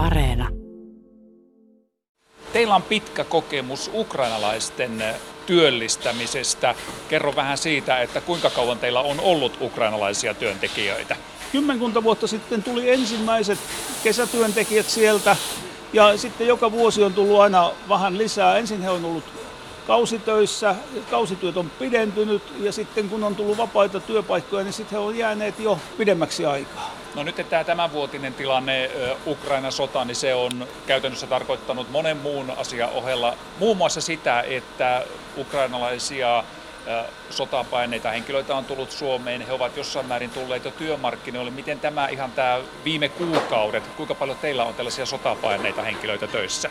Areena. Teillä on pitkä kokemus ukrainalaisten työllistämisestä. Kerro vähän siitä, että kuinka kauan teillä on ollut ukrainalaisia työntekijöitä. Kymmenkunta vuotta sitten tuli ensimmäiset kesätyöntekijät sieltä ja sitten joka vuosi on tullut aina vähän lisää. Ensin he on ollut kausitöissä, kausityöt on pidentynyt ja sitten kun on tullut vapaita työpaikkoja, niin sitten he on jääneet jo pidemmäksi aikaa. No nyt tämä tämänvuotinen tilanne, Ukrainan sota, niin se on käytännössä tarkoittanut monen muun asian ohella muun muassa sitä, että ukrainalaisia sotapaineita henkilöitä on tullut Suomeen, he ovat jossain määrin tulleet jo työmarkkinoille. Miten tämä ihan tämä viime kuukaudet, kuinka paljon teillä on tällaisia sotapaineita henkilöitä töissä?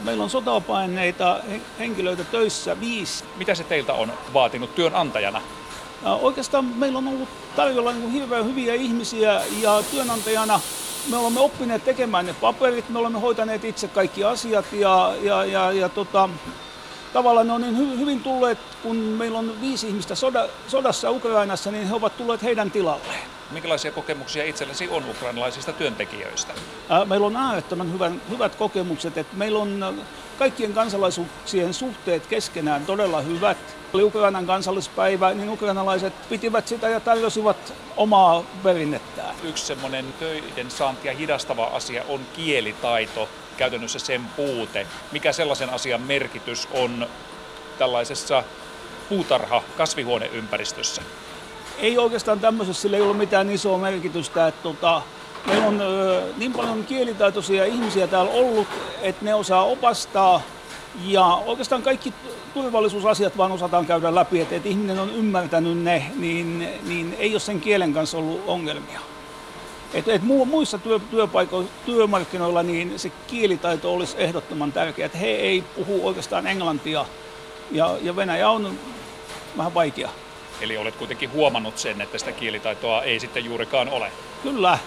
Meillä on sotapaineita henkilöitä töissä viisi. Mitä se teiltä on vaatinut työnantajana? Oikeastaan meillä on ollut tarjolla niin hirveän hyviä ihmisiä ja työnantajana me olemme oppineet tekemään ne paperit, me olemme hoitaneet itse kaikki asiat ja, ja, ja, ja tota, tavallaan ne on niin hy, hyvin tulleet, kun meillä on viisi ihmistä soda, sodassa Ukrainassa, niin he ovat tulleet heidän tilalleen. Minkälaisia kokemuksia itsellesi on ukrainalaisista työntekijöistä? Meillä on äärettömän hyvän, hyvät kokemukset, että meillä on kaikkien kansalaisuuksien suhteet keskenään todella hyvät. Oli Ukrainan kansallispäivä, niin ukrainalaiset pitivät sitä ja tarjosivat omaa perinnettään. Yksi semmoinen töiden saantia hidastava asia on kielitaito, käytännössä sen puute. Mikä sellaisen asian merkitys on tällaisessa puutarha kasvihuoneympäristössä? Ei oikeastaan tämmöisessä sillä ei ole mitään isoa merkitystä. Että tota, meillä on ö, niin paljon kielitaitoisia ihmisiä täällä ollut, että ne osaa opastaa. Ja oikeastaan kaikki turvallisuusasiat vaan osataan käydä läpi, että, että ihminen on ymmärtänyt ne, niin, niin ei ole sen kielen kanssa ollut ongelmia. Et, et muissa työ, työpaikoilla, työmarkkinoilla niin se kielitaito olisi ehdottoman tärkeää, että he ei puhu oikeastaan englantia ja, ja Venäjä on vähän vaikea. Eli olet kuitenkin huomannut sen, että sitä kielitaitoa ei sitten juurikaan ole. Kyllä.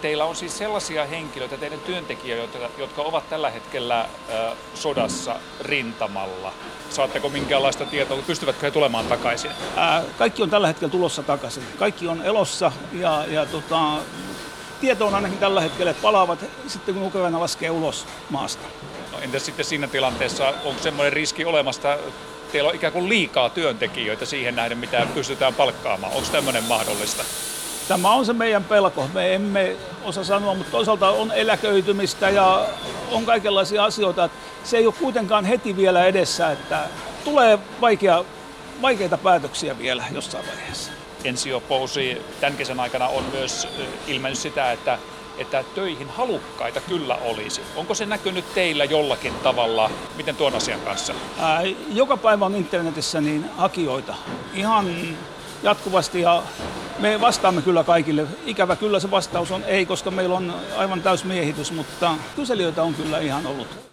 Teillä on siis sellaisia henkilöitä, teidän työntekijöitä, jotka ovat tällä hetkellä ö, sodassa rintamalla. Saatteko minkäänlaista tietoa, pystyvätkö he tulemaan takaisin? Ää, kaikki on tällä hetkellä tulossa takaisin. Kaikki on elossa ja, ja tota, tieto on ainakin tällä hetkellä, että palaavat sitten kun Ukraina laskee ulos maasta. No, entäs sitten siinä tilanteessa, onko semmoinen riski olemasta, teillä on ikään kuin liikaa työntekijöitä siihen nähden, mitä pystytään palkkaamaan. Onko tämmöinen mahdollista? Tämä on se meidän pelko. Me emme osaa sanoa, mutta toisaalta on eläköitymistä ja on kaikenlaisia asioita. Se ei ole kuitenkaan heti vielä edessä, että tulee vaikea, vaikeita päätöksiä vielä jossain vaiheessa. Ensio Pousi tämän kesän aikana on myös ilmennyt sitä, että että töihin halukkaita kyllä olisi. Onko se näkynyt teillä jollakin tavalla? Miten tuon asian kanssa? Ää, joka päivä on internetissä niin hakijoita ihan jatkuvasti ja me vastaamme kyllä kaikille. Ikävä kyllä se vastaus on ei, koska meillä on aivan täysmiehitys, mutta kyselijöitä on kyllä ihan ollut.